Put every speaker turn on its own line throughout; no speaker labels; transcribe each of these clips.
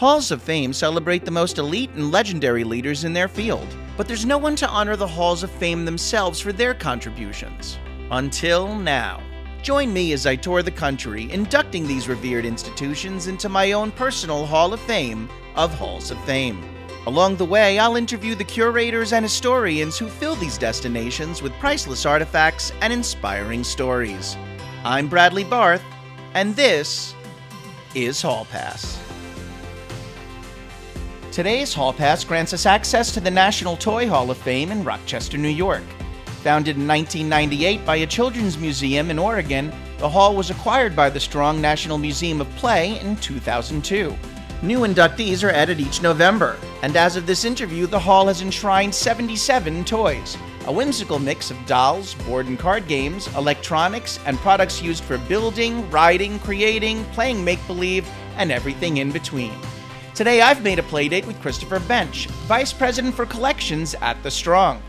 Halls of Fame celebrate the most elite and legendary leaders in their field, but there's no one to honor the Halls of Fame themselves for their contributions. Until now. Join me as I tour the country, inducting these revered institutions into my own personal Hall of Fame of Halls of Fame. Along the way, I'll interview the curators and historians who fill these destinations with priceless artifacts and inspiring stories. I'm Bradley Barth, and this is Hall Pass. Today's Hall Pass grants us access to the National Toy Hall of Fame in Rochester, New York. Founded in 1998 by a children's museum in Oregon, the hall was acquired by the Strong National Museum of Play in 2002. New inductees are added each November, and as of this interview, the hall has enshrined 77 toys, a whimsical mix of dolls, board and card games, electronics, and products used for building, riding, creating, playing make believe, and everything in between. Today, I've made a playdate with Christopher Bensch, Vice President for Collections at The Strong.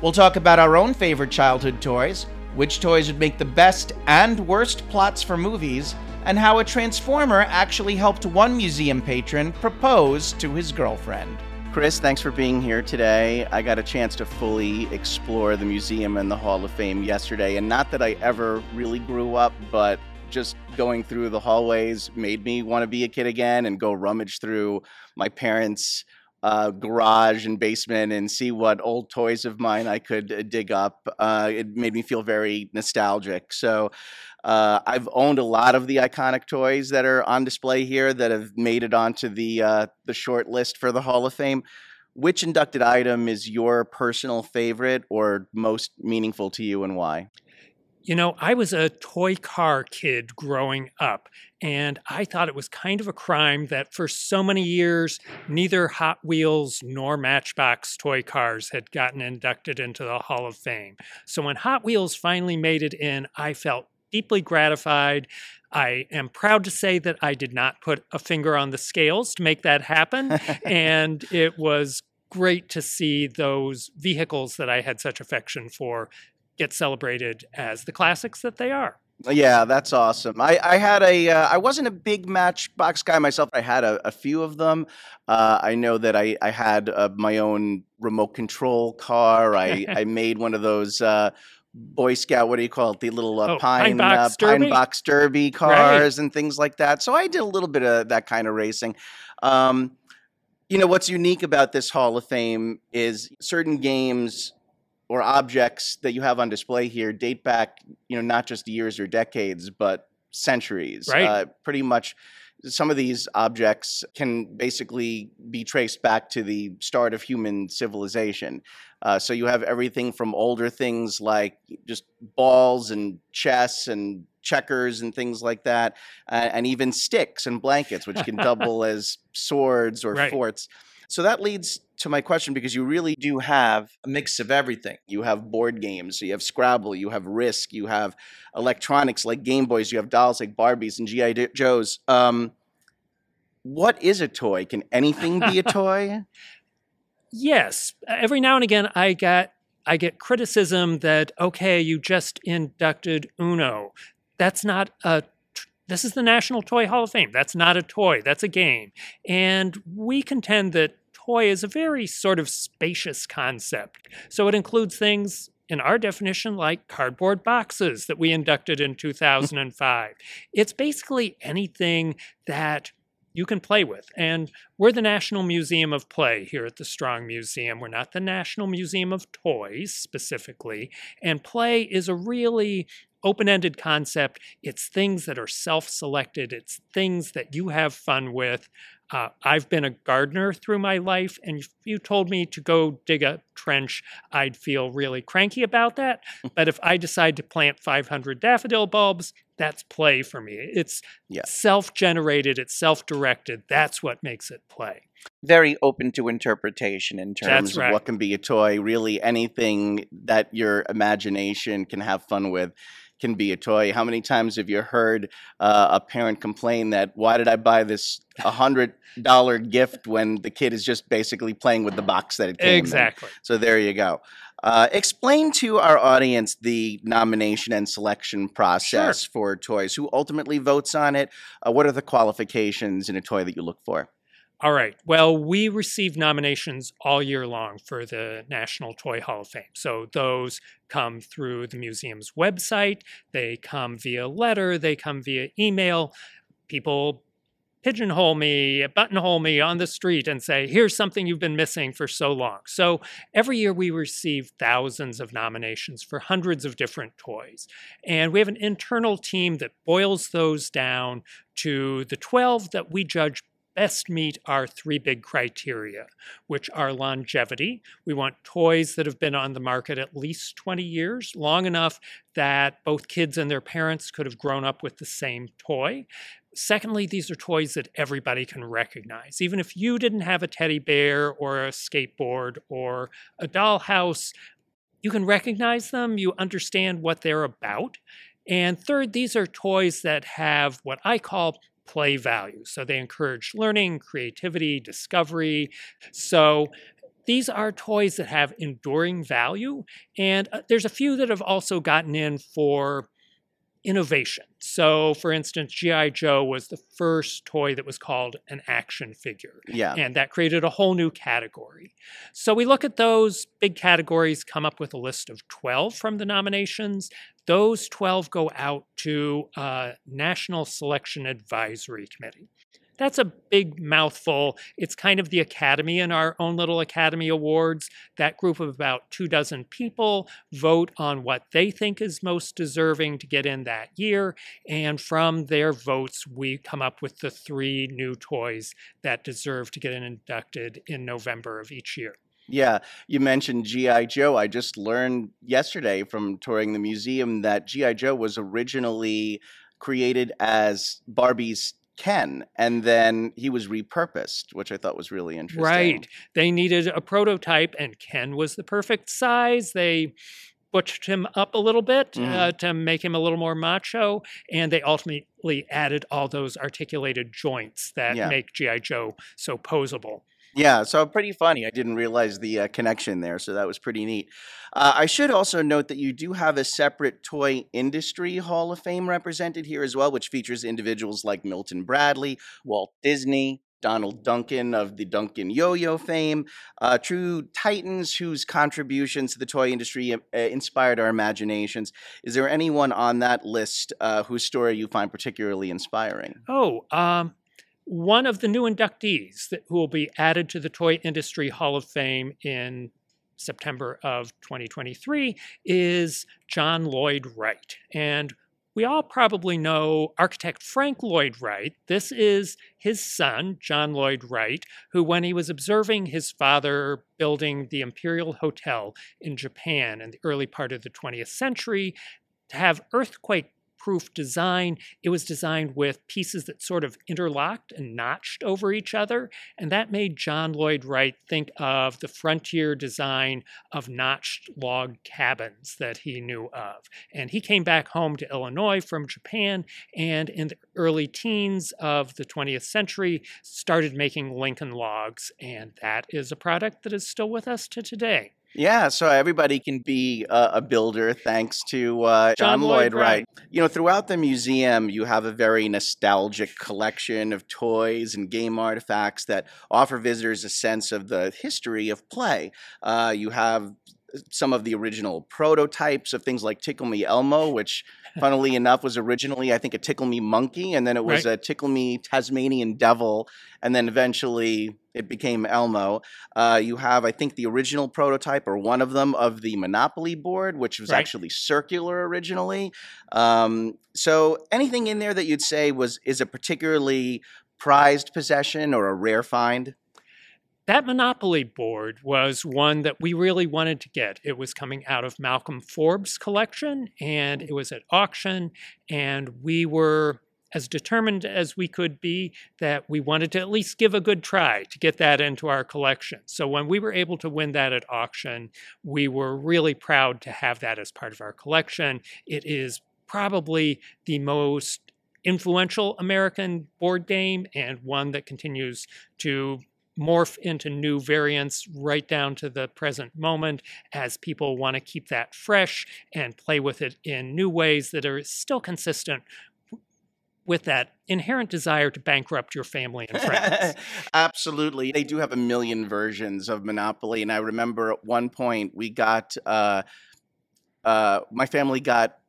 We'll talk about our own favorite childhood toys, which toys would make the best and worst plots for movies, and how a transformer actually helped one museum patron propose to his girlfriend. Chris, thanks for being here today. I got a chance to fully explore the museum and the Hall of Fame yesterday, and not that I ever really grew up, but just going through the hallways made me want to be a kid again and go rummage through my parents' uh, garage and basement and see what old toys of mine I could uh, dig up. Uh, it made me feel very nostalgic. So uh, I've owned a lot of the iconic toys that are on display here that have made it onto the uh, the short list for the Hall of Fame. Which inducted item is your personal favorite or most meaningful to you, and why?
You know, I was a toy car kid growing up, and I thought it was kind of a crime that for so many years, neither Hot Wheels nor Matchbox toy cars had gotten inducted into the Hall of Fame. So when Hot Wheels finally made it in, I felt deeply gratified. I am proud to say that I did not put a finger on the scales to make that happen. and it was great to see those vehicles that I had such affection for get celebrated as the classics that they are.
Yeah, that's awesome. I, I had a uh, I wasn't a big Matchbox guy myself. I had a, a few of them. Uh, I know that I I had uh, my own remote control car. I I made one of those. Uh, Boy Scout, what do you call it? The little uh,
Oh,
pine
Pine Box
uh, pine
Derby?
box derby cars and things like that. So I did a little bit of that kind of racing. Um, you know what's unique about this Hall of Fame is certain games or objects that you have on display here date back, you know, not just years or decades, but centuries.
Right.
Uh, pretty much, some of these objects can basically be traced back to the start of human civilization. Uh, so you have everything from older things like just balls and chess and checkers and things like that, uh, and even sticks and blankets, which can double as swords or
Right.
forts. So that leads to my question because you really do have a mix of everything. You have board games, you have Scrabble, you have Risk, you have electronics like Game Boys, you have dolls like Barbies and GI Joes. Um, what is a toy? Can anything be a toy?
Yes, every now and again I get I get criticism that okay, you just inducted Uno. That's not a this is the National Toy Hall of Fame. That's not a toy, that's a game. And we contend that toy is a very sort of spacious concept. So it includes things in our definition like cardboard boxes that we inducted in 2005. it's basically anything that you can play with. And we're the National Museum of Play here at the Strong Museum. We're not the National Museum of Toys specifically. And play is a really open ended concept. It's things that are self selected, it's things that you have fun with. Uh, I've been a gardener through my life, and if you told me to go dig a trench, I'd feel really cranky about that. but if I decide to plant 500 daffodil bulbs, that's play for me. It's
Yeah.
self generated, it's self directed. That's what makes it play.
Very open to interpretation in terms
That's
of what can be a toy. Really, anything that your imagination can have fun with can be a toy. How many times have you heard uh, a parent complain that why did I buy this hundred dollar gift when the kid is just basically playing with the box that it came in?
Exactly.
So there you go. Uh, explain to our audience the nomination and selection process for toys. Who ultimately votes on it? Uh, what are the qualifications in a toy that you look for?
All right. Well, we receive nominations all year long for the National Toy Hall of Fame. So those come through the museum's website, they come via letter, they come via email. People pigeonhole me, buttonhole me on the street and say, here's something you've been missing for so long. So every year we receive thousands of nominations for hundreds of different toys. And we have an internal team that boils those down to the 12 that we judge best meet our three big criteria, which are longevity. We want toys that have been on the market at least 20 years, long enough that both kids and their parents could have grown up with the same toy. Secondly, these are toys that everybody can recognize. Even if you didn't have a teddy bear or a skateboard or a dollhouse, you can recognize them, you understand what they're about. And third, these are toys that have what I call play value. So they encourage learning, creativity, discovery. So these are toys that have enduring value. And uh, there's a few that have also gotten in for innovation. So, for instance, G.I. Joe was the first toy that was called an action figure.
Yeah.
And that created a whole new category. So, we look at those big categories, come up with a list of 12 from the nominations. Those 12 go out to a National Selection Advisory Committee that's a big mouthful. It's kind of the Academy in our own little Academy Awards. That group of about two dozen people vote on what they think is most deserving to get in that year. And from their votes, we come up with the three new toys that deserve to get inducted in November of each year.
Yeah, you mentioned G.I. Joe. I just learned yesterday from touring the museum that G.I. Joe was originally created as Barbie's Ken, and then he was repurposed, which I thought was really interesting.
Right. They needed a prototype, and Ken was the perfect size. They butched him up a little bit mm. uh, to make him a little more macho, and they ultimately added all those articulated joints that yeah. make GI Joe so posable.
Yeah, so pretty funny. I didn't realize the uh, connection there, so that was pretty neat. Uh, I should also note that you do have a separate toy industry Hall of Fame represented here as well, which features individuals like Milton Bradley, Walt Disney, Donald Duncan of the Duncan Yo Yo fame, uh, true titans whose contributions to the toy industry uh, inspired our imaginations. Is there anyone on that list uh, whose story you find particularly inspiring?
Oh, um, one of the new inductees that, who will be added to the Toy Industry Hall of Fame in September of 2023 is John Lloyd Wright. And we all probably know architect Frank Lloyd Wright. This is his son, John Lloyd Wright, who, when he was observing his father building the Imperial Hotel in Japan in the early part of the 20th century, to have earthquake proof design. It was designed with pieces that sort of interlocked and notched over each other. And that made John Lloyd Wright think of the frontier design of notched log cabins that he knew of. And he came back home to Illinois from Japan and in the early teens of the 20th century started making Lincoln logs. And that is a product that is still with us to today.
Yeah, so everybody can be uh, a builder thanks to uh, John, John, Lloyd, Lloyd Wright. You know, throughout the museum, you have a very nostalgic collection of toys and game artifacts that offer visitors a sense of the history of play. Uh, you have some of the original prototypes of things like Tickle Me Elmo, which, funnily enough, was originally, I think, a Tickle Me Monkey, and then it was right. a Tickle Me Tasmanian Devil, and then eventually it became Elmo. Uh, you have, I think, the original prototype or one of them of the Monopoly board, which was right. actually circular originally. Um, so, anything in there that you'd say was is a particularly prized possession or a rare find?
That Monopoly board was one that we really wanted to get. It was coming out of Malcolm Forbes' collection and it was at auction. And we were as determined as we could be that we wanted to at least give a good try to get that into our collection. So when we were able to win that at auction, we were really proud to have that as part of our collection. It is probably the most influential American board game and one that continues to morph into new variants right down to the present moment as people want to keep that fresh and play with it in new ways that are still consistent with that inherent desire to bankrupt your family and friends.
Absolutely. They do have a million versions of Monopoly. And I remember at one point we got, uh, uh, my family got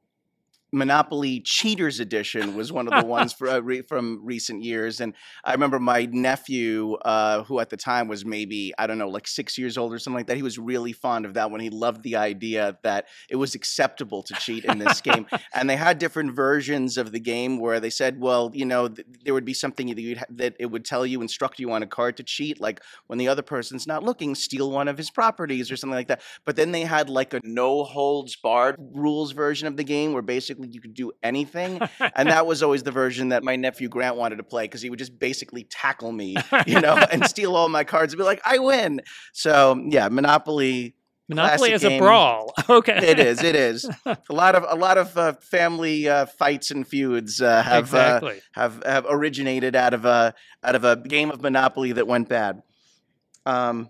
Monopoly Cheaters Edition was one of the ones for, uh, re- from recent years, and I remember my nephew, uh, who at the time was maybe I don't know, like six years old or something like that. He was really fond of that one. He loved the idea that it was acceptable to cheat in this game, and they had different versions of the game where they said, well, you know, th- there would be something that, you'd ha- that it would tell you, instruct you on a card to cheat, like when the other person's not looking, steal one of his properties or something like that. But then they had like a no holds barred rules version of the game where basically you could do anything. and that was always the version that my nephew Grant wanted to play because he would just basically tackle me, you know, and steal all my cards and be like, I win. So yeah, Monopoly.
Monopoly is a
game.
brawl. Okay.
It is. It is. A lot of a lot of uh, family uh, fights and feuds uh, have
exactly.
have have originated out of a out of a game of Monopoly that went bad. Um,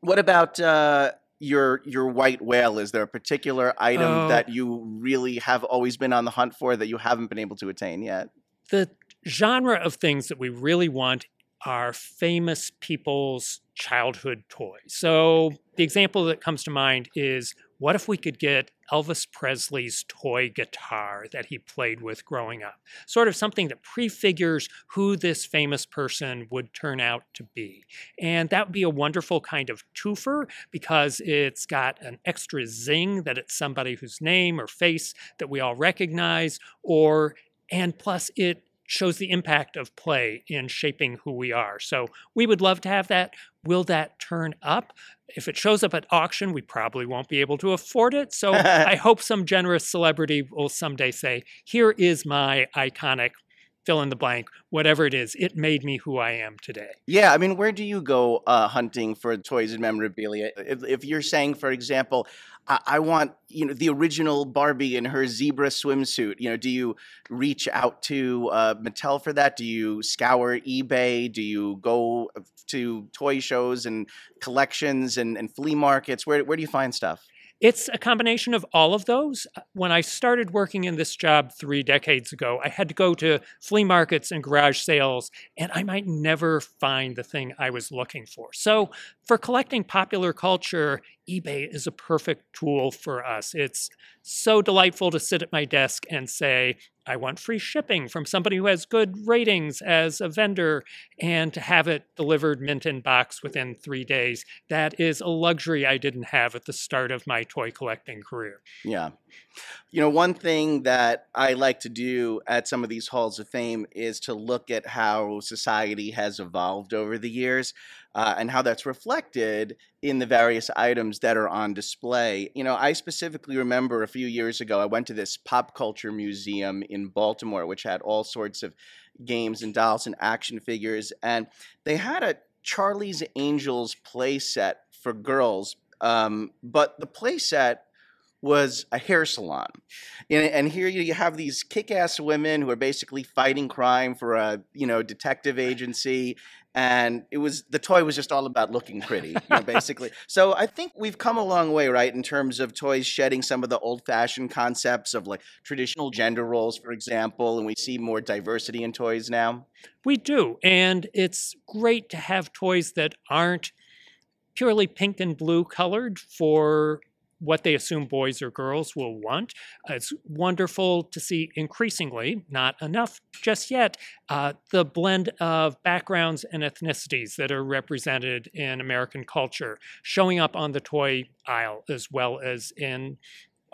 what about uh, your your white whale? Is there a particular item
Oh.
that you really have always been on the hunt for that you haven't been able to attain yet?
the genre of things that we really want are famous people's childhood toys. So the example that comes to mind is what if we could get Elvis Presley's toy guitar that he played with growing up? Sort of something that prefigures who this famous person would turn out to be. And that would be a wonderful kind of twofer because it's got an extra zing that it's somebody whose name or face that we all recognize, or and plus it shows the impact of play in shaping who we are. So we would love to have that. Will that turn up? If it shows up at auction, we probably won't be able to afford it. So I hope some generous celebrity will someday say, Here is my iconic fill in the blank, whatever it is. It made me who I am today.
Yeah, I mean, where do you go uh, hunting for toys and memorabilia? If, if you're saying, for example, I, want you know the original Barbie in her zebra swimsuit, you know, do you reach out to uh, Mattel for that? Do you scour eBay? Do you go to toy shows and collections and, and flea markets? Where where do you find stuff?
It's a combination of all of those. When I started working in this job three decades ago, I had to go to flea markets and garage sales, and I might never find the thing I was looking for. So, for collecting popular culture, eBay is a perfect tool for us. It's so delightful to sit at my desk and say, I want free shipping from somebody who has good ratings as a vendor and to have it delivered mint in box within three days. That is a luxury I didn't have at the start of my toy collecting career.
Yeah. You know, one thing that I like to do at some of these halls of fame is to look at how society has evolved over the years uh, and how that's reflected in the various items that are on display. You know, I specifically remember a few years ago, I went to this pop culture museum in Baltimore, which had all sorts of games and dolls and action figures. And they had a Charlie's Angels play set for girls. Um, but the play set was a hair salon. And, and here you have these kick-ass women who are basically fighting crime for a, you know, detective agency and it was the toy was just all about looking pretty, you know, basically. So I think we've come a long way, right, in terms of toys shedding some of the old-fashioned concepts of like traditional gender roles, for example, and we see more diversity in toys now.
We do. And it's great to have toys that aren't purely pink and blue colored for what they assume boys or girls will want. It's wonderful to see increasingly, not enough just yet, uh, the blend of backgrounds and ethnicities that are represented in American culture showing up on the toy aisle as well as in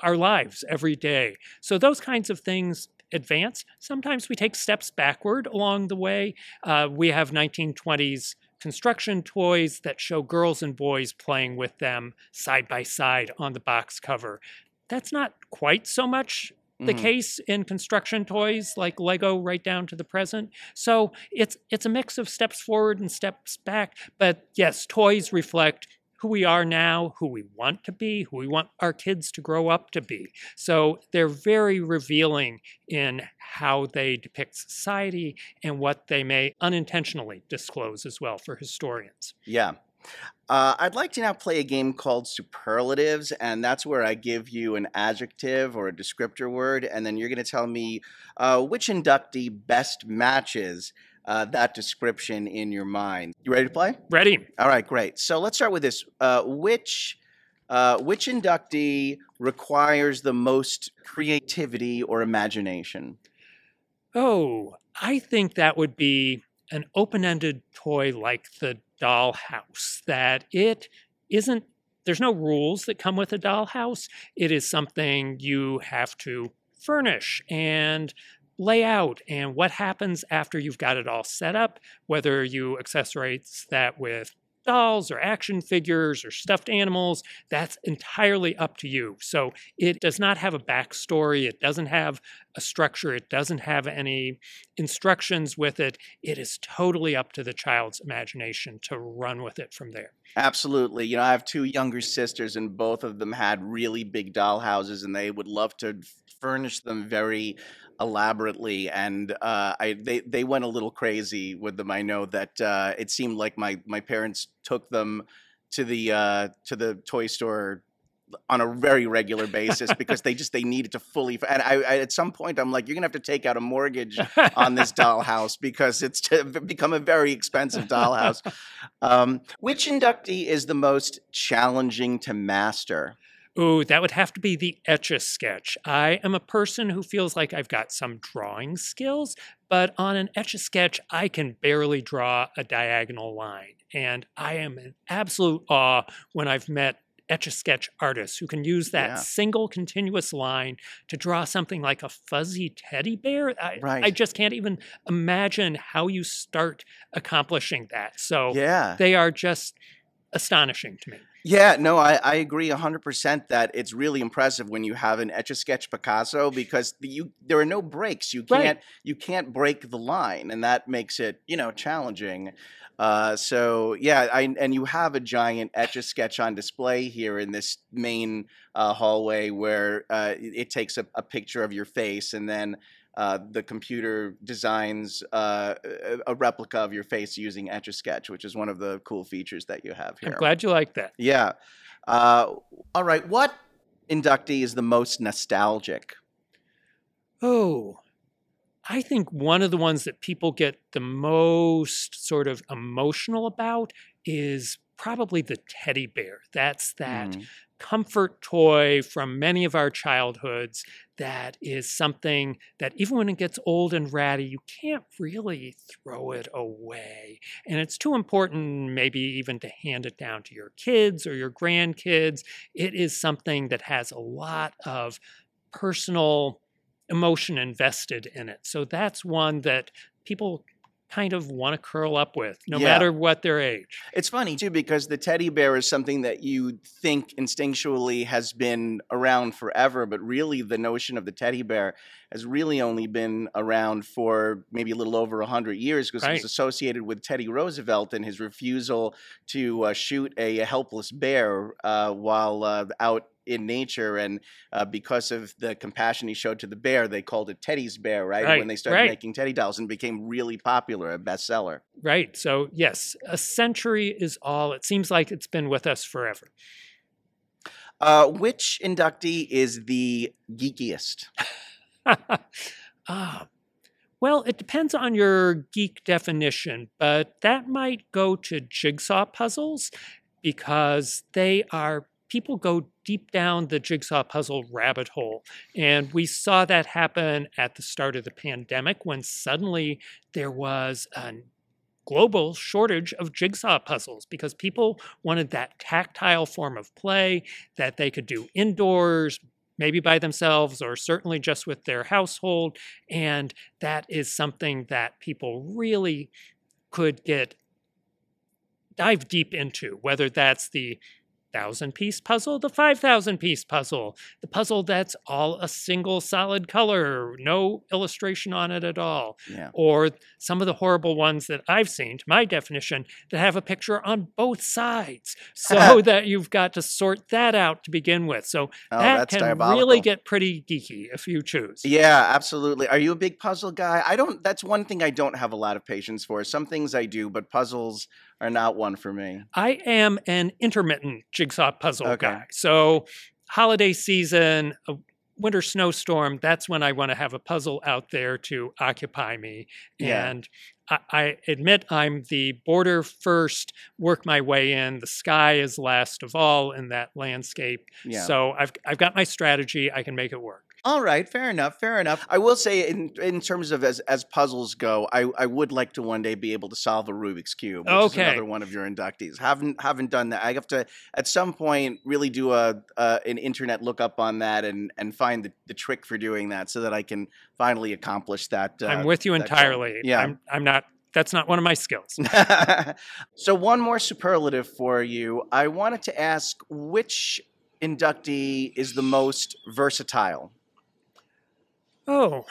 our lives every day. So, those kinds of things advance. Sometimes we take steps backward along the way. Uh, we have 1920s construction toys that show girls and boys playing with them side by side on the box cover. That's not quite so much the
Mhm.
case in construction toys like Lego right down to the present. So it's it's a mix of steps forward and steps back. But yes, toys reflect who we are now, who we want to be, who we want our kids to grow up to be. So they're very revealing in how they depict society and what they may unintentionally disclose as well for historians.
Yeah. Uh, I'd like to now play a game called Superlatives, and that's where I give you an adjective or a descriptor word, and then you're going to tell me uh, which inductee best matches uh, that description in your mind. You ready to play?
Ready.
All right, great. So let's start with this. Uh, which uh, which inductee requires the most creativity or imagination?
Oh, I think that would be an open ended toy like the dollhouse, that it isn't, there's no rules that come with a dollhouse. It is something you have to furnish and lay out and what happens after you've got it all set up, whether you accessorize that with dolls or action figures or stuffed animals, that's entirely up to you. So it does not have a backstory, it doesn't have a structure, it doesn't have any instructions with it. It is totally up to the child's imagination to run with it from there.
Absolutely. You know, I have two younger sisters, and both of them had really big doll houses, and they would love to furnish them very elaborately, and uh, I they they went a little crazy with them. I know that uh, it seemed like my my parents took them to the uh, to the toy store on a very regular basis because they just they needed to fully and I, I, at some point I'm like you're gonna have to take out a mortgage on this dollhouse because it's become a very expensive dollhouse. Um, which inductee is the most challenging to master?
Ooh, that would have to be the etch a sketch. I am a person who feels like I've got some drawing skills, but on an etch a sketch, I can barely draw a diagonal line. And I am in absolute awe when I've met etch a sketch artists who can use that yeah. single continuous line to draw something like a fuzzy teddy bear. I, right. I just can't even imagine how you start accomplishing that. So yeah. they are just astonishing to me.
Yeah, no, I, I agree 100% that it's really impressive when you have an etch a sketch Picasso because the, you there are no breaks. You can't right. you can't break the line and that makes it, you know, challenging. Uh, so yeah, I, and you have a giant etch a sketch on display here in this main uh, hallway where uh, it takes a, a, picture of your face and then uh, the computer designs uh, a replica of your face using Etch a Sketch, which is one of the cool features that you have here.
I'm glad you like that.
Yeah. Uh, all right. What inductee is the most nostalgic?
Oh, I think one of the ones that people get the most sort of emotional about is probably the teddy bear. That's that mm comfort toy from many of our childhoods that is something that even when it gets old and ratty, you can't really throw it away. And it's too important, maybe even to hand it down to your kids or your grandkids. It is something that has a lot of personal emotion invested in it. So that's one that people kind of want to curl up with, no yeah. matter what their age.
It's funny too because the teddy bear is something that you think instinctually has been around forever, but really the notion of the teddy bear has really only been around for maybe a little over hundred years because right. it was associated with Teddy Roosevelt and his refusal to uh, shoot a, a, helpless bear uh, while uh, out in nature and uh, because of the compassion he showed to the bear they called it teddy's bear right, right when they started right. making teddy dolls and became really popular a bestseller.
Right so yes a century is all it seems like it's been with us forever.
Uh, which inductee is the geekiest?
Ah well, it depends on your geek definition, but that might go to jigsaw puzzles because they are people go deep down the jigsaw puzzle rabbit hole. And we saw that happen at the start of the pandemic when suddenly there was a global shortage of jigsaw puzzles because people wanted that tactile form of play that they could do indoors, maybe by themselves or certainly just with their household. And that is something that people really could get dive deep into, whether that's the thousand piece puzzle, the 5,000 piece puzzle, the puzzle that's all a single solid color, no illustration on it at all. Yeah. Or some of the horrible ones that I've seen, to my definition, that have a picture on both sides so that you've got to sort that out to begin with. So oh, that can really get pretty geeky if you choose.
Yeah, absolutely. Are you a big puzzle guy? I don't, that's one thing I don't have a lot of patience for. Some things I do, but puzzles are not one for me.
I am an intermittent jigsaw puzzle
Okay.
guy. So, holiday season, a winter snowstorm, that's when I want to have a puzzle out there to occupy me.
Yeah.
And I, I admit I'm the border first, work my way in. The sky is last of all in that landscape.
Yeah.
So, I've, I've got my strategy. I can make it work.
All right, fair enough, fair enough. I will say, in in terms of as as puzzles go, I, I would like to one day be able to solve a Rubik's cube. Which
Okay.
is another one of your inductees. Haven't haven't done that. I have to at some point really do a uh, an internet lookup on that and and find the, the trick for doing that so that I can finally accomplish that. Uh,
I'm with you
that goal.
entirely.
Yeah.
I'm, I'm not, that's not one of my skills.
so one more superlative for you. I wanted to ask which inductee is the most versatile.
Oh,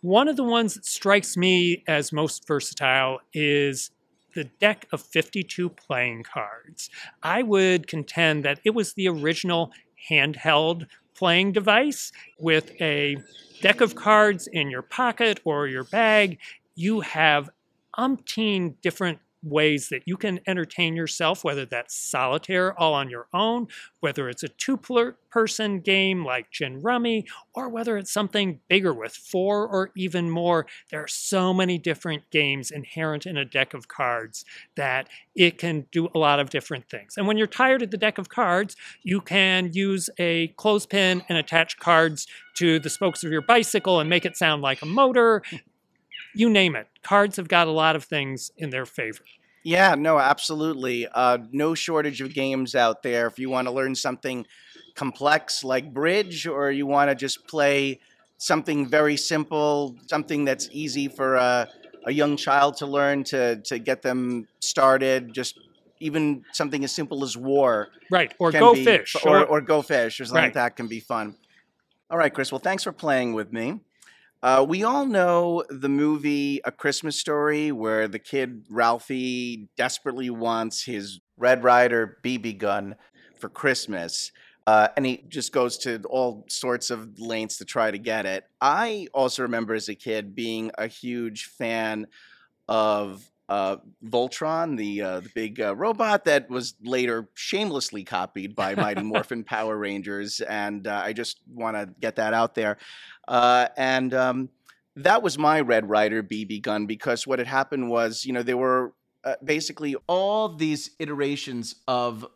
one of the ones that strikes me as most versatile is the deck of 52 playing cards. I would contend that it was the original handheld playing device with a deck of cards in your pocket or your bag. You have umpteen different ways that you can entertain yourself, whether that's solitaire all on your own, whether it's a two per- person game like Gin Rummy, or whether it's something bigger with four or even more. There are so many different games inherent in a deck of cards that it can do a lot of different things. And when you're tired of the deck of cards, you can use a clothespin and attach cards to the spokes of your bicycle and make it sound like a motor. You name it. Cards have got a lot of things in their favor.
Yeah, no, absolutely. Uh, no shortage of games out there. If you want to learn something complex like bridge, or you want to just play something very simple, something that's easy for a, a young child to learn to to get them started, just even something as simple as war.
Right. Or go
be-
fish.
Or, or go fish, or something like that can be fun. All right, Chris. Well, thanks for playing with me. Uh, we all know the movie A Christmas Story, where the kid Ralphie desperately wants his Red Ryder BB gun for Christmas. Uh, and he just goes to all sorts of lengths to try to get it. I also remember as a kid being a huge fan of uh, Voltron, the uh, the big uh, robot that was later shamelessly copied by Mighty Morphin Power Rangers, and uh, I just want to get that out there. Uh, and um, that was my Red Ryder BB gun because what had happened was, you know, there were uh, basically all these iterations of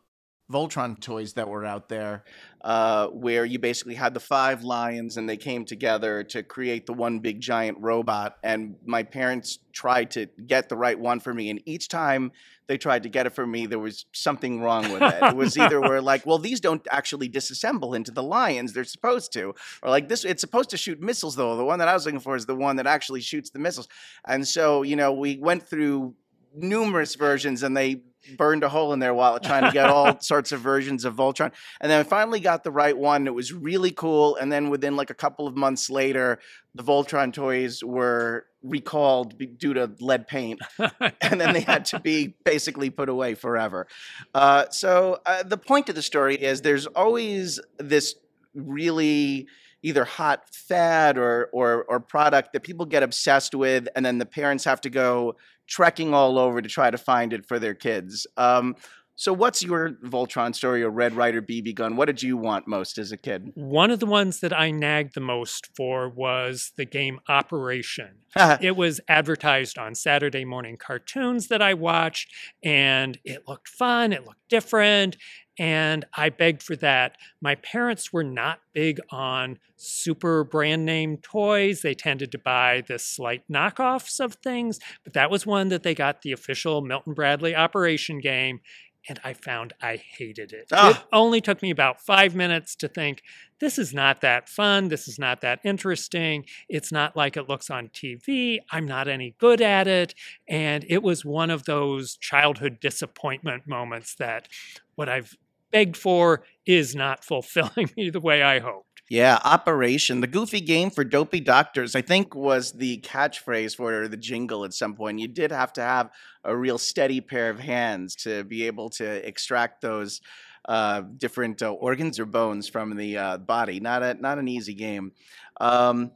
Voltron toys that were out there, uh, where you basically had the five lions and they came together to create the one big giant robot. And my parents tried to get the right one for me, and each time they tried to get it for me, there was something wrong with it. It was either we're like, well, these don't actually disassemble into the lions; they're supposed to, or like this, it's supposed to shoot missiles though. The one that I was looking for is the one that actually shoots the missiles. And so, you know, we went through numerous versions and they burned a hole in their wallet trying to get all sorts of versions of Voltron. And then I finally got the right one. It was really cool. And then within like a couple of months later, the Voltron toys were recalled due to lead paint. and then they had to be basically put away forever. Uh, so uh, the point of the story is there's always this really either hot fad or, or or product that people get obsessed with, and then the parents have to go trekking all over to try to find it for their kids. Um, so, what's your Voltron story or Red Ryder BB gun? What did you want most as a kid?
One of the ones that I nagged the most for was the game Operation. It was advertised on Saturday morning cartoons that I watched, and it looked fun, it looked different, and I begged for that. My parents were not big on super brand name toys. They tended to buy the slight knockoffs of things, but that was one that they got the official Milton Bradley Operation game. And I found I hated it. It
Ah.
only took me about five minutes to think, this is not that fun. This is not that interesting. It's not like it looks on TV. I'm not any good at it. And it was one of those childhood disappointment moments that what I've begged for is not fulfilling me the way I hoped.
Yeah, Operation, the goofy game for dopey doctors, I think was the catchphrase for the jingle at some point. You did have to have a real steady pair of hands to be able to extract those uh, different uh, organs or bones from the uh, body. Not a not an easy game. Um,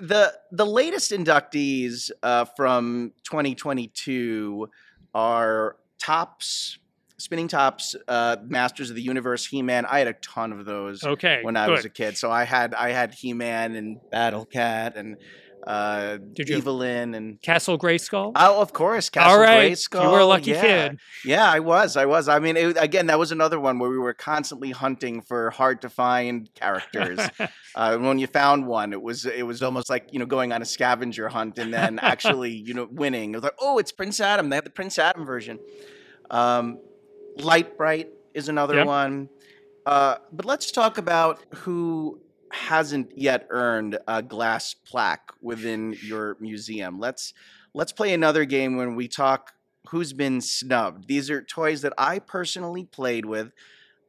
the the latest inductees uh, from 2022 are tops, spinning tops, uh, Masters of the Universe, He Man. I had a ton of those
Okay.
when I
good.
was a kid. So I had I had He Man and Battle Cat and uh,
Did you
Evil-Lyn and
Castle Grayskull.
oh, of course, Castle
All right.
Grayskull.
You were a lucky
yeah.
kid.
Yeah, I was. I was. I mean, it, again, that was another one where we were constantly hunting for hard to find characters. uh, when you found one, it was it was almost like you know going on a scavenger hunt and then actually you know winning. It was like, oh, it's Prince Adam. They have the Prince Adam version. Um, Lite-Brite is another
Yep.
one. Uh, but let's talk about who hasn't yet earned a glass plaque within your museum. Let's let's play another game when we talk who's been snubbed. These are toys that I personally played with.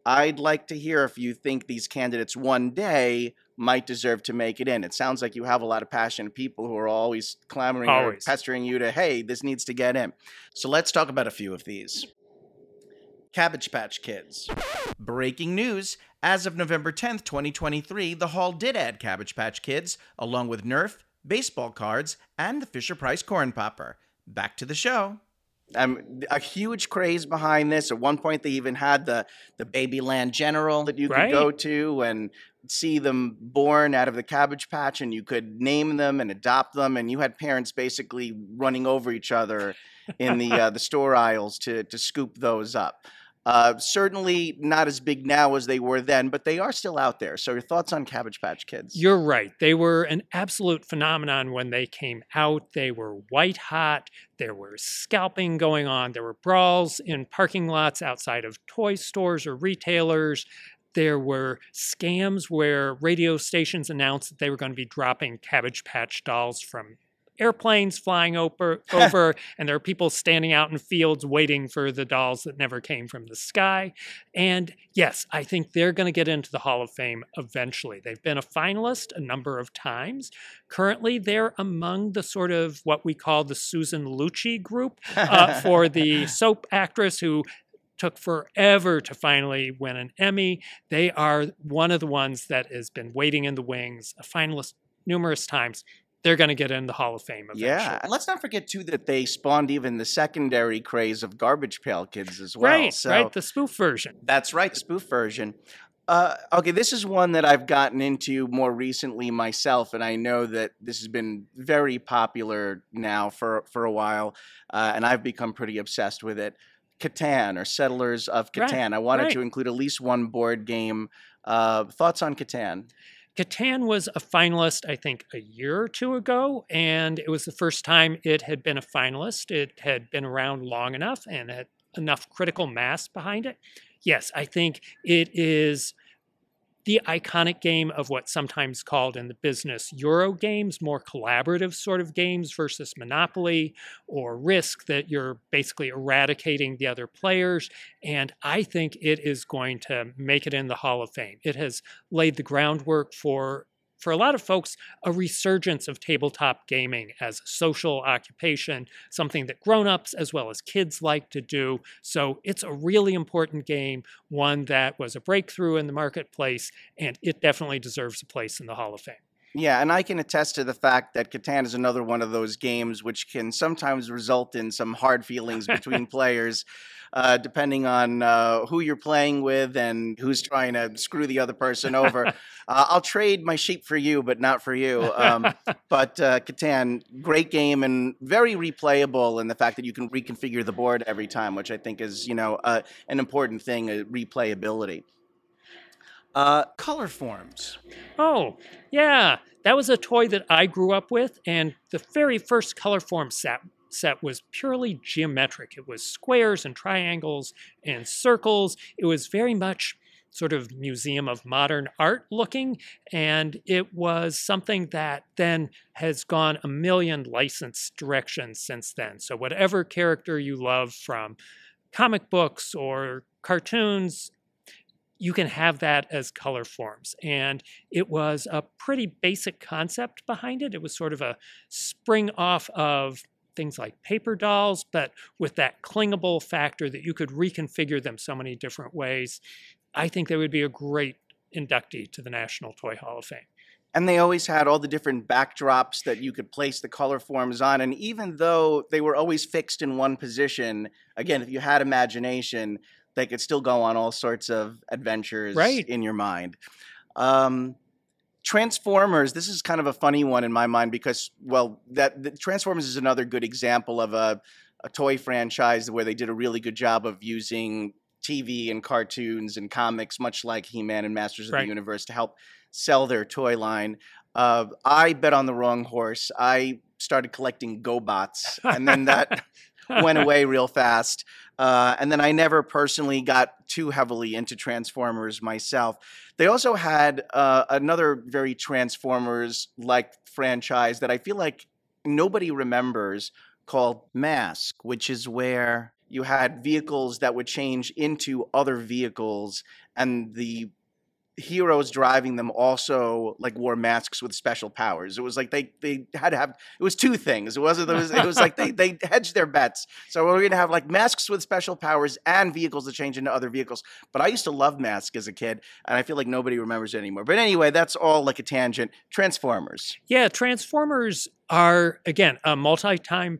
I'd like to hear if you think these candidates one day might deserve to make it in. It sounds like you have a lot of passionate people who are always clamoring or pestering you to, hey, this needs to get in. So let's talk about a few of these. Cabbage Patch Kids. Breaking news. As of November 10th, 2023, the Hall did add Cabbage Patch Kids, along with Nerf, baseball cards, and the Fisher Price Corn Popper. Back to the show. Um, a huge craze behind this. At one point, they even had the the Babyland General that you could
Right.
go to and see them born out of the Cabbage Patch, and you could name them and adopt them. And you had parents basically running over each other in the uh, the store aisles to to scoop those up. Uh, certainly not as big now as they were then, but they are still out there. So, your thoughts on Cabbage Patch Kids?
You're right. They were an absolute phenomenon when they came out. They were white hot. There were scalping going on. There were brawls in parking lots outside of toy stores or retailers. There were scams where radio stations announced that they were going to be dropping Cabbage Patch dolls from airplanes flying over, over and there are people standing out in fields waiting for the dolls that never came from the sky. And yes, I think they're going to get into the Hall of Fame eventually. They've been a finalist a number of times. Currently, they're among the sort of what we call the Susan Lucci group uh, for the soap actress who took forever to finally win an Emmy. They are one of the ones that has been waiting in the wings, a finalist numerous times. They're going to get in the Hall of Fame eventually.
Yeah, and let's not forget too that they spawned even the secondary craze of Garbage Pail Kids as well.
right,
so
right. The spoof version.
that's right, the spoof version. Uh, okay, this is one that I've gotten into more recently myself, and I know that this has been very popular now for for a while, uh, and I've become pretty obsessed with it. Catan or Settlers of
Right,
Catan. I wanted
right.
to include at least one board game. Uh, thoughts on Catan?
Catan was a finalist, I think, a year or two ago, and it was the first time it had been a finalist. It had been around long enough and had enough critical mass behind it. Yes, I think it is the iconic game of what's sometimes called in the business Euro games, more collaborative sort of games versus Monopoly or Risk, that you're basically eradicating the other players. And I think it is going to make it in the Hall of Fame. It has laid the groundwork for for a lot of folks a resurgence of tabletop gaming as a social occupation something that grown-ups as well as kids like to do. So it's a really important game one that was a breakthrough in the marketplace and it definitely deserves a place in the hall of fame
Yeah, and I can attest to the fact that Catan is another one of those games which can sometimes result in some hard feelings between players, uh, depending on uh, who you're playing with and who's trying to screw the other person over. uh, I'll trade my sheep for you, but not for you. Um, but uh, Catan, great game and very replayable in the fact that you can reconfigure the board every time, which I think is you know uh, an important thing, uh, replayability. Uh, Colorforms.
Oh, yeah. That was a toy that I grew up with, and the very first color form set set was purely geometric. It was squares and triangles and circles. It was very much sort of museum of modern art looking and it was something that then has gone a million license directions since then so whatever character you love from comic books or cartoons you can have that as Colorforms. And it was a pretty basic concept behind it. It was sort of a spring off of things like paper dolls, but with that clingable factor that you could reconfigure them so many different ways. I think they would be a great inductee to the National Toy Hall of Fame.
And they always had all the different backdrops that you could place the Colorforms on. And even though they were always fixed in one position, again, if you had imagination, they could still go on all sorts of adventures
Right.
in your mind. Um, Transformers, this is kind of a funny one in my mind because, well, that the Transformers is another good example of a, a toy franchise where they did a really good job of using TV and cartoons and comics, much like He Man and Masters of
Right.
the Universe, to help sell their toy line. Uh, I bet on the wrong horse. I started collecting GoBots, and then that went away real fast. Uh, and then I never personally got too heavily into Transformers myself. They also had uh, another very Transformers like franchise that I feel like nobody remembers called Mask, which is where you had vehicles that would change into other vehicles and the heroes driving them also like wore masks with special powers. It was like they they had to have it was two things. It wasn't it was, it was like they they hedged their bets. So we're gonna have like masks with special powers and vehicles that change into other vehicles. But I used to love Mask as a kid, and I feel like nobody remembers it anymore. But anyway, that's all like a tangent. Transformers.
Yeah, Transformers are again a multi-time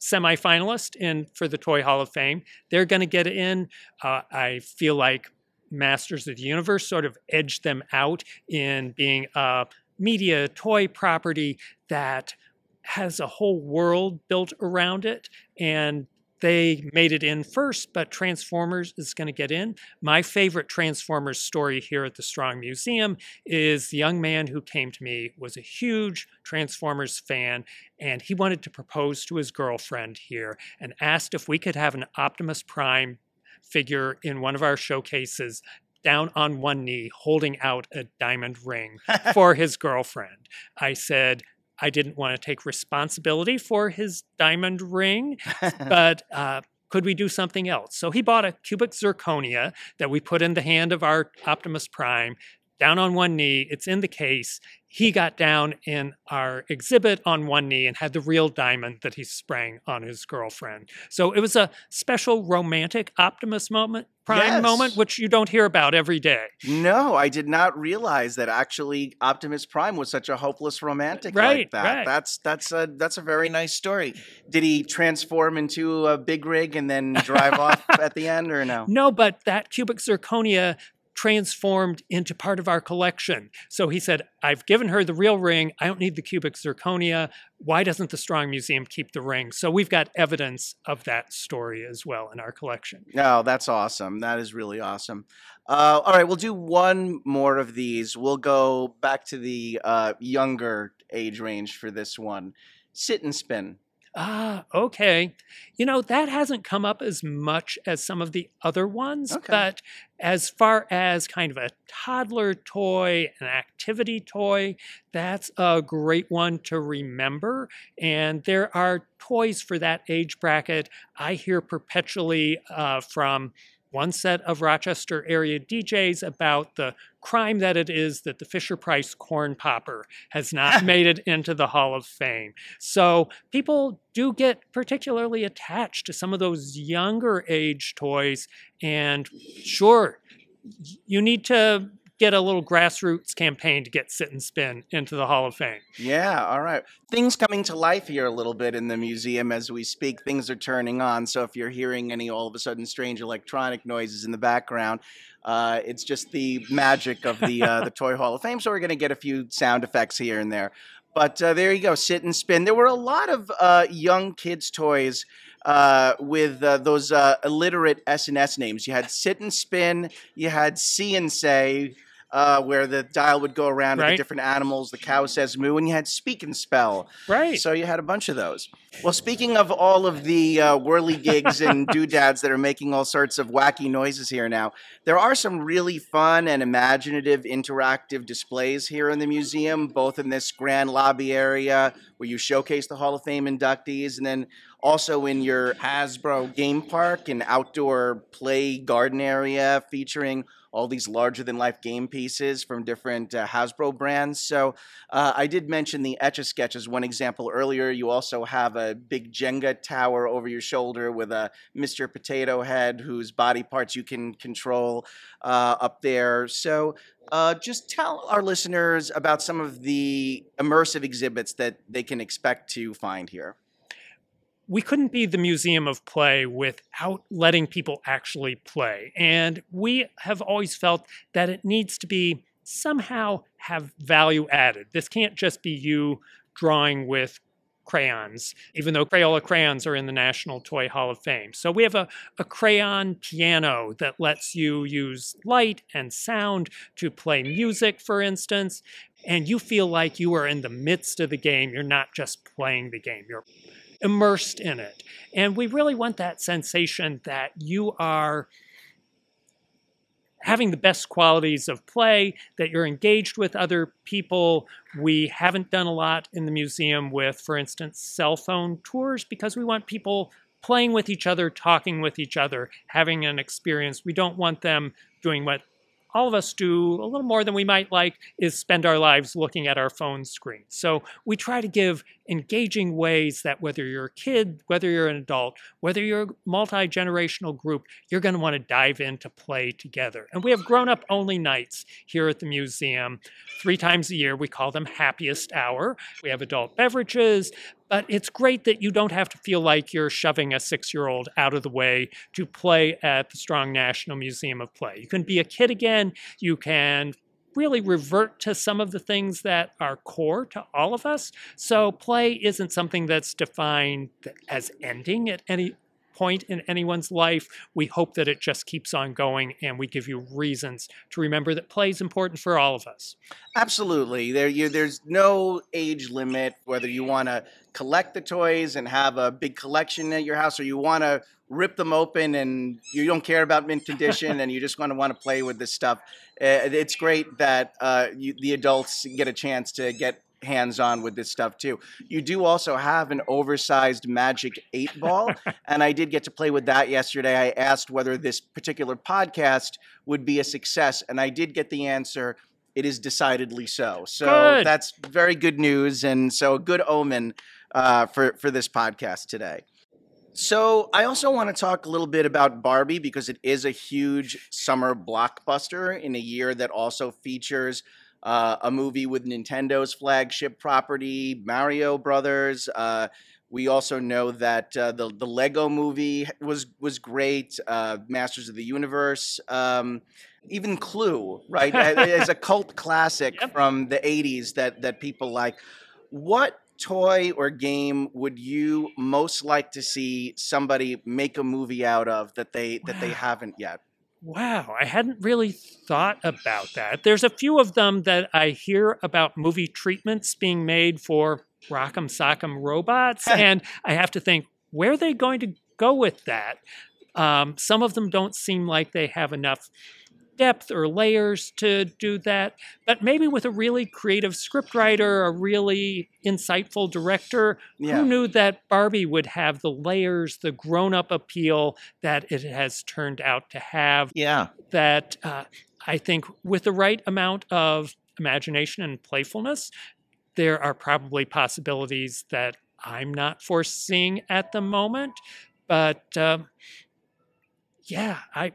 semifinalist in for the Toy Hall of Fame. They're going to get in. Uh, I feel like Masters of the Universe sort of edged them out in being a media toy property that has a whole world built around it and they made it in first, but Transformers is going to get in. My favorite Transformers story here at the Strong Museum is the young man who came to me was a huge Transformers fan, and he wanted to propose to his girlfriend here and asked if we could have an Optimus Prime figure in one of our showcases down on one knee holding out a diamond ring for his girlfriend. I said, I didn't want to take responsibility for his diamond ring, but uh, could we do something else? So he bought a cubic zirconia that we put in the hand of our Optimus Prime, down on one knee. It's in the case. He got down in our exhibit on one knee and had the real diamond that he sprang on his girlfriend. So it was a special romantic Optimus moment, Prime
Yes.
moment, which you don't hear about every day.
No, I did not realize that actually Optimus Prime was such a hopeless romantic like that.
right.
That's that's a that's a very nice story. Did he transform into a big rig and then drive off at the end, or no?
No, but that cubic zirconia transformed into part of our collection. So he said, I've given her the real ring. I don't need the cubic zirconia. Why doesn't the Strong Museum keep the ring? So we've got evidence of that story as well in our collection.
No, that's awesome. That is really awesome. Uh, all right, we'll do one more of these. We'll go back to the uh, younger age range for this one. Sit and spin.
Ah, okay. You know, that hasn't come up as much as some of the other ones,
Okay.
but as far as kind of a toddler toy, an activity toy, that's a great one to remember. And there are toys for that age bracket. I hear perpetually uh, from one set of Rochester area DJs about the crime that it is that the Fisher Price corn popper has not made it into the Hall of Fame. So people do get particularly attached to some of those younger age toys. And sure, you need to get a little grassroots campaign to get Sit and Spin into the Hall of Fame.
Yeah, all right. Things coming to life here a little bit in the museum as we speak. Things are turning on. So if you're hearing any all of a sudden strange electronic noises in the background, uh, it's just the magic of the uh, the Toy Hall of Fame. So we're going to get a few sound effects here and there. But uh, there you go, sit and spin. There were a lot of uh, young kids' toys uh, with uh, those uh, illiterate S and S names. You had sit and spin. You had see and say. Uh, where the dial would go around to the different animals. The cow says moo, and you had speak and spell.
Right.
So you had a bunch of those. Well, speaking of all of the uh, whirly-gigs and doodads that are making all sorts of wacky noises here now, there are some really fun and imaginative interactive displays here in the museum, both in this grand lobby area where you showcase the Hall of Fame inductees, and then also in your Hasbro game park, and outdoor play garden area featuring all these larger than life game pieces from different uh, Hasbro brands. So uh, I did mention the Etch a Sketch as one example earlier. You also have a big Jenga tower over your shoulder with a Mr. Potato Head whose body parts you can control uh, up there. So uh, just tell our listeners about some of the immersive exhibits that they can expect to find here
we couldn't be the museum of play without letting people actually play. And we have always felt that it needs to be somehow have value added. This can't just be you drawing with crayons, even though Crayola crayons are in the National Toy Hall of Fame. So we have a, a crayon piano that lets you use light and sound to play music, for instance, and you feel like you are in the midst of the game. You're not just playing the game, you're immersed in it. And we really want that sensation that you are having the best qualities of play, that you're engaged with other people. We haven't done a lot in the museum with, for instance, cell phone tours because we want people playing with each other, talking with each other, having an experience. We don't want them doing what all of us do a little more than we might like is spend our lives looking at our phone screen. So we try to give engaging ways that whether you're a kid, whether you're an adult, whether you're a multi generational group, you're going to want to dive in to play together. And we have grown up only nights here at the museum. Three times a year, we call them happiest hour. We have adult beverages, but it's great that you don't have to feel like you're shoving a six year old out of the way to play at the Strong National Museum of Play. You can be a kid again. You can really revert to some of the things that are core to all of us. So play isn't something that's defined as ending at any point in anyone's life. We hope that it just keeps on going and we give you reasons to remember that play is important for all of us.
Absolutely. There you, there's no age limit whether you want to collect the toys and have a big collection at your house or you want to rip them open and you don't care about mint condition and you just want to want to play with this stuff. Uh, it's great that uh, you, the adults get a chance to get hands on with this stuff too. You do also have an oversized Magic 8 ball, and I did get to play with that yesterday. I asked whether this particular podcast would be a success, and I did get the answer. It is decidedly so. So
good.
that's very good news, and so a good omen uh, for for this podcast today. So I also want to talk a little bit about Barbie because it is a huge summer blockbuster in a year that also features uh, a movie with Nintendo's flagship property, Mario Brothers. Uh, we also know that uh, the the Lego Movie was was great. Uh, Masters of the Universe, um, even Clue, right, is a cult classic yep. from the '80s that that people like. What toy or game would you most like to see somebody make a movie out of that they that they haven't yet?
Wow, I hadn't really thought about that. There's a few of them that I hear about movie treatments being made for Rock'em Sock'em robots, and I have to think, where are they going to go with that? Um, some of them don't seem like they have enough depth or layers to do that, but maybe with a really creative scriptwriter, a really insightful director, yeah. who knew that Barbie would have the layers, the grown up appeal that it has turned out to have?
Yeah.
That uh, I think with the right amount of imagination and playfulness, there are probably possibilities that I'm not foreseeing at the moment. But uh, yeah, I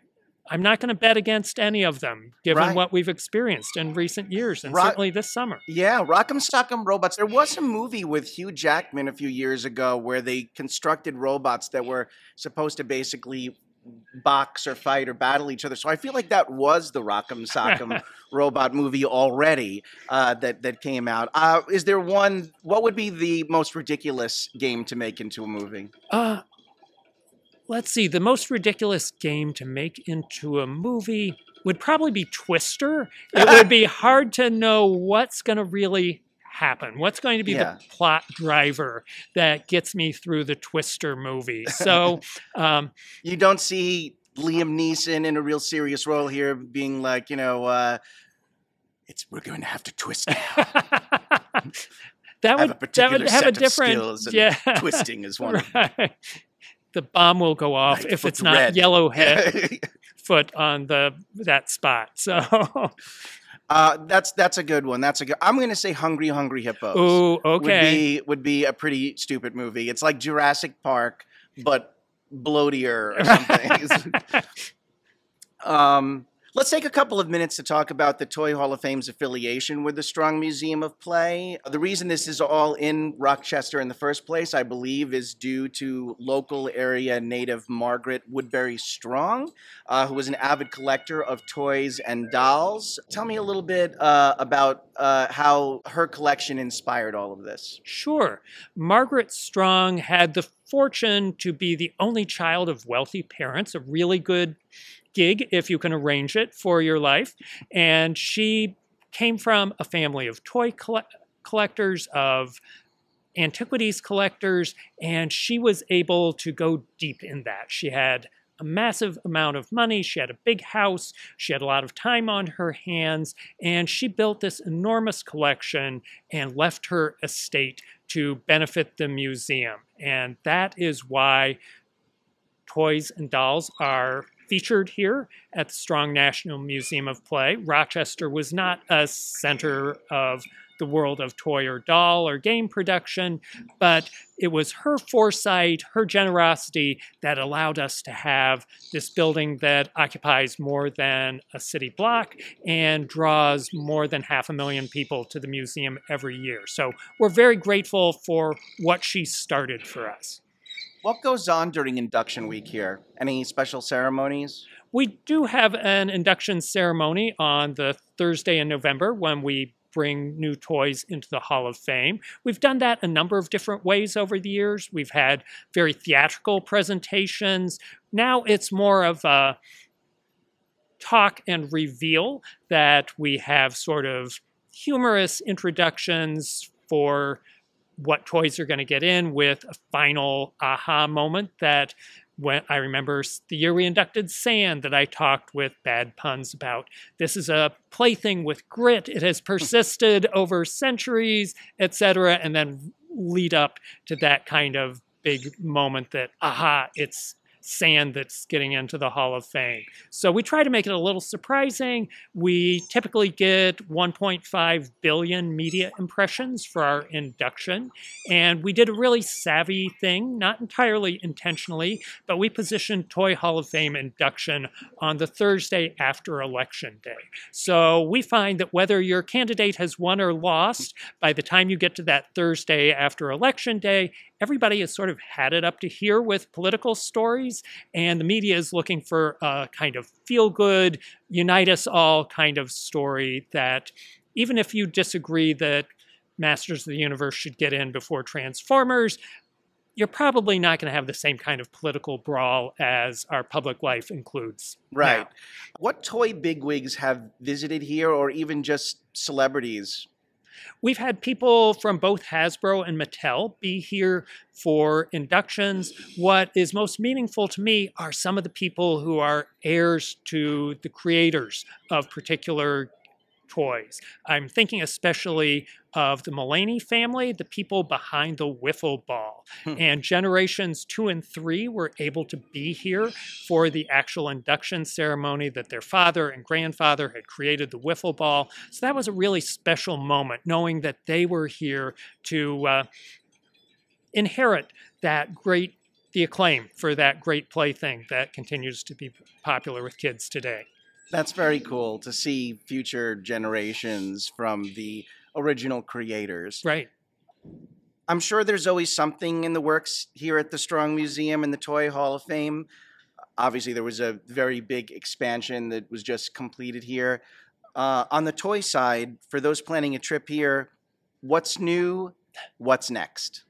I'm not going to bet against any of them, given right. what we've experienced in recent years, and Rock, certainly this summer.
Yeah, Rock'em Sock'em Robots. There was a movie with Hugh Jackman a few years ago where they constructed robots that were supposed to basically box or fight or battle each other. So I feel like that was the Rock'em Sock'em robot movie already uh, that that came out. Uh, is there one? What would be the most ridiculous game to make into a movie?
Uh, let's see, the most ridiculous game to make into a movie would probably be Twister. It would be hard to know what's going to really happen. What's going to be yeah. the plot driver that gets me through the Twister movie? So, um,
you don't see Liam Neeson in a real serious role here, being like, you know, uh, it's we're going to have to twist.
that would that would have a different
of skills and
yeah
twisting is one. of
right. The bomb will go off
Right,
if it's not
red.
yellow head foot on the that spot. So,
uh, that's that's a good one. That's a good. I'm going to say Hungry Hungry Hippos.
ooh,
Would
okay.
be would be a pretty stupid movie. It's like Jurassic Park, but bloatier or something. Um, let's take a couple of minutes to talk about the Toy Hall of Fame's affiliation with the Strong Museum of Play. The reason this is all in Rochester in the first place, I believe, is due to local area native Margaret Woodbury Strong, uh, who was an avid collector of toys and dolls. Tell me a little bit uh, about uh, how her collection inspired all of this.
Sure. Margaret Strong had the fortune to be the only child of wealthy parents, a really good gig if you can arrange it for your life. And she came from a family of toy colle- collectors, of antiquities collectors, and she was able to go deep in that. She had a massive amount of money, she had a big house, she had a lot of time on her hands, and she built this enormous collection and left her estate to benefit the museum. And that is why toys and dolls are featured here at the Strong National Museum of Play. Rochester was not a center of the world of toy or doll or game production, but it was her foresight, her generosity that allowed us to have this building that occupies more than a city block and draws more than half a million people to the museum every year. So we're very grateful for what she started for us.
What goes on during induction week here? Any special ceremonies?
We do have an induction ceremony on the Thursday in November when we bring new toys into the Hall of Fame. We've done that a number of different ways over the years. We've had very theatrical presentations. Now it's more of a talk and reveal that we have sort of humorous introductions for what toys are going to get in with a final aha moment that when I remember the year we inducted Sand that I talked with Bad Puns about. This is a plaything with grit. It has persisted over centuries, etc., and then lead up to that kind of big moment that aha, it's sand that's getting into the Hall of Fame. So we try to make it a little surprising. We typically get 1.5 billion media impressions for our induction. And we did a really savvy thing, not entirely intentionally, but we positioned Toy Hall of Fame induction on the Thursday after Election Day. So we find that whether your candidate has won or lost, by the time you get to that Thursday after Election Day, everybody has sort of had it up to here with political stories, and the media is looking for a kind of feel good, unite us all kind of story that even if you disagree that Masters of the Universe should get in before Transformers, you're probably not going to have the same kind of political brawl as our public life includes.
Right.
now.
What toy bigwigs have visited here, or even just celebrities?
We've had people from both Hasbro and Mattel be here for inductions. What is most meaningful to me are some of the people who are heirs to the creators of particular toys. I'm thinking especially of the Mullany family, the people behind the wiffle ball.
Hmm.
and generations two and three were able to be here for the actual induction ceremony that their father and grandfather had created the wiffle ball. So that was a really special moment, knowing that they were here to uh, inherit that great the acclaim for that great plaything that continues to be popular with kids today.
That's very cool to see future generations from the original creators.
Right.
I'm sure there's always something in the works here at the Strong Museum and the Toy Hall of Fame. Obviously, there was a very big expansion that was just completed here. Uh, on the toy side, for those planning a trip here, what's new? What's next?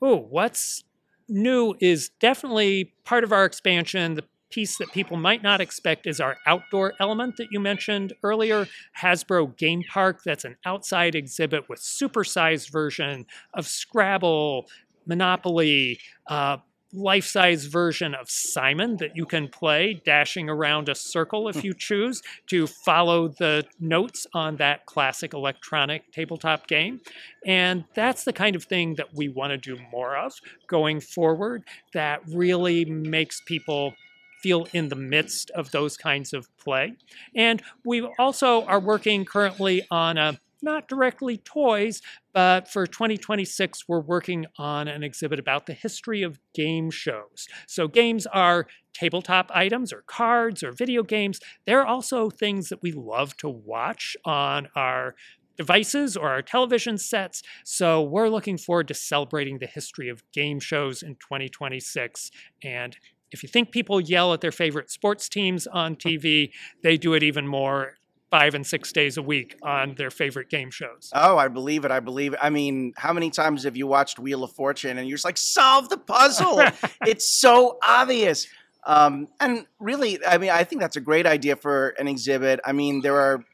Oh, what's new is definitely part of our expansion. The piece that people might not expect is our outdoor element that you mentioned earlier Hasbro Game Park. That's an outside exhibit with supersized version of Scrabble, Monopoly, uh, life size version of Simon that you can play, dashing around a circle if you choose to follow the notes on that classic electronic tabletop game. And that's the kind of thing that we want to do more of going forward that really makes people feel in the midst of those kinds of play. And we also are working currently on a not directly toys, but for 2026, we're working on an exhibit about the history of game shows. So, games are tabletop items or cards or video games. They're also things that we love to watch on our devices or our television sets. So, we're looking forward to celebrating the history of game shows in 2026 and if you think people yell at their favorite sports teams on TV, they do it even more five and six days a week on their favorite game shows.
Oh, I believe it. I believe it. I mean, how many times have you watched Wheel of Fortune and you're just like, solve the puzzle? it's so obvious. Um, and really, I mean, I think that's a great idea for an exhibit. I mean, there are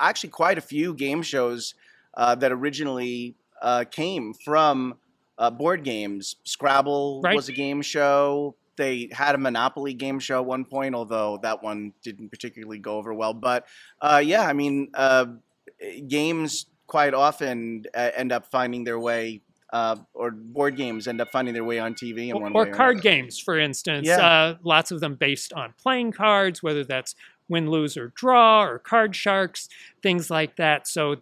actually quite a few game shows uh, that originally uh, came from uh, board games. Scrabble right. was a game show they had a Monopoly game show at one point, although that one didn't particularly go over well. But uh, yeah, I mean, uh, games quite often uh, end up finding their way. Uh, or board games end up finding their way on TV in
or,
one
or
way.
Or card games, for instance. Yeah. Uh, lots of them based on playing cards, whether that's win, lose, or draw, or card sharks, things like that. So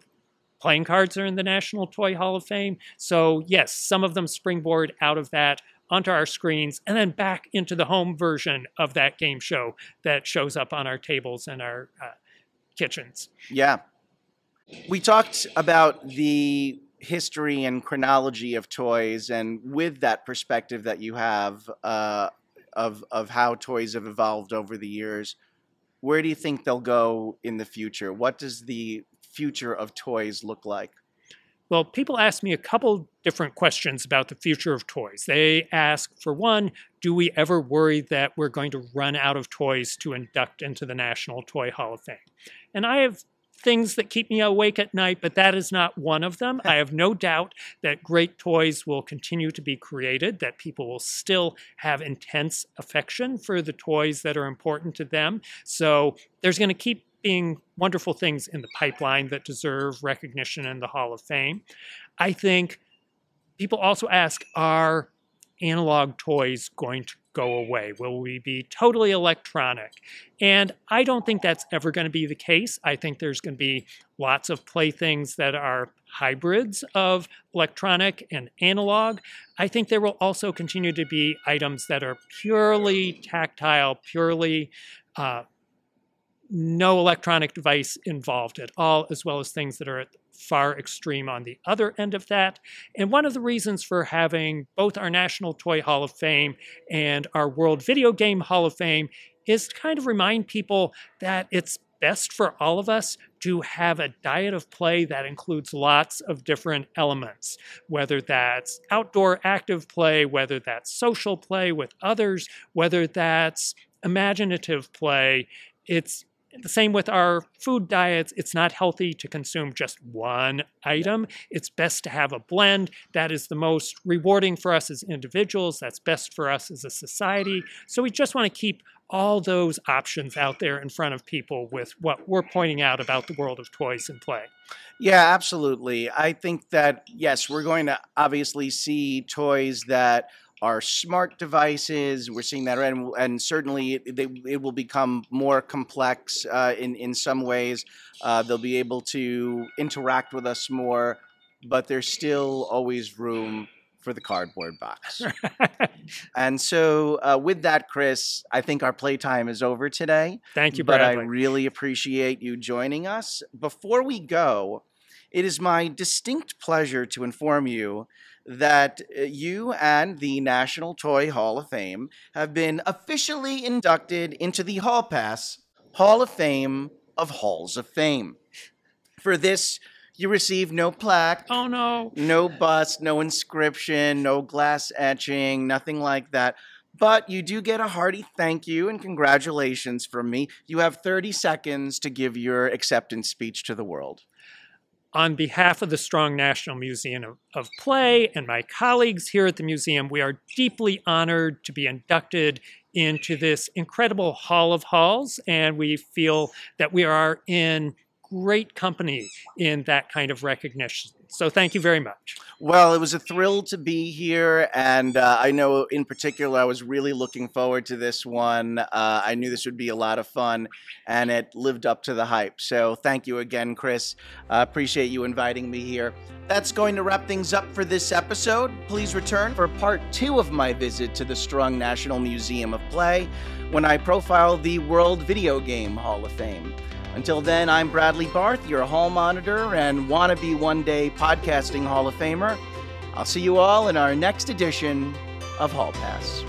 playing cards are in the National Toy Hall of Fame. So, yes, some of them springboard out of that onto our screens and then back into the home version of that game show that shows up on our tables and our uh, kitchens.
Yeah. We talked about the history and chronology of toys, and with that perspective that you have uh, of of how toys have evolved over the years, where do you think they'll go in the future? What does the future of toys look like?
Well, people ask me a couple different questions about the future of toys. They ask, for one, do we ever worry that we're going to run out of toys to induct into the National Toy Hall of Fame? And I have things that keep me awake at night, but that is not one of them. I have no doubt that great toys will continue to be created, that people will still have intense affection for the toys that are important to them. So there's going to keep being wonderful things in the pipeline that deserve recognition in the Hall of Fame. I think people also ask are analog toys going to go away? Will we be totally electronic? And I don't think that's ever going to be the case. I think there's going to be lots of playthings that are hybrids of electronic and analog. I think there will also continue to be items that are purely tactile, purely uh, no electronic device involved at all, as well as things that are at far extreme on the other end of that. And one of the reasons for having both our National Toy Hall of Fame and our World Video Game Hall of Fame is to kind of remind people that it's best for all of us to have a diet of play that includes lots of different elements, whether that's outdoor active play, whether that's social play with others, whether that's imaginative play. It's the same with our food diets. It's not healthy to consume just one item. It's best to have a blend. That is the most rewarding for us as individuals. That's best for us as a society. So we just want to keep all those options out there in front of people with what we're pointing out about the world of toys and play.
Yeah, absolutely. I think that, yes, we're going to obviously see toys that are smart devices. We're seeing that, and, and certainly it, they, it, will become more complex uh, in in some ways. Uh, they'll be able to interact with us more, but there's still always room for the cardboard box. and so, uh, with that, Chris, I think our playtime is over today.
Thank you, Bradley.
But I really appreciate you joining us. Before we go, it is my distinct pleasure to inform you that uh, you and the National Toy Hall of Fame have been officially inducted into the Hall Pass Hall of Fame of Halls of Fame. For this, you receive no plaque.
Oh no.
No bust, no inscription, no glass etching, nothing like that. But you do get a hearty thank you and congratulations from me. You have 30 seconds to give your acceptance speech to the world.
On behalf of the Strong National Museum of, of, Play and my colleagues here at the museum, we are deeply honored to be inducted into this incredible Hall of Halls, and we feel that we are in great company in that kind of recognition. So thank you very much.
Well, it was a thrill to be here, and uh, I know in particular I was really looking forward to this one. Uh, I knew this would be a lot of fun, and it lived up to the hype. So thank you again, Chris. Uh, appreciate you inviting me here. That's going to wrap things up for this episode. Please return for part two of my visit to the Strong National Museum of Play when I profile the World Video Game Hall of Fame. Until then, I'm Bradley Barth, your hall monitor and wannabe one day podcasting Hall of Famer. I'll see you all in our next edition of Hall Pass.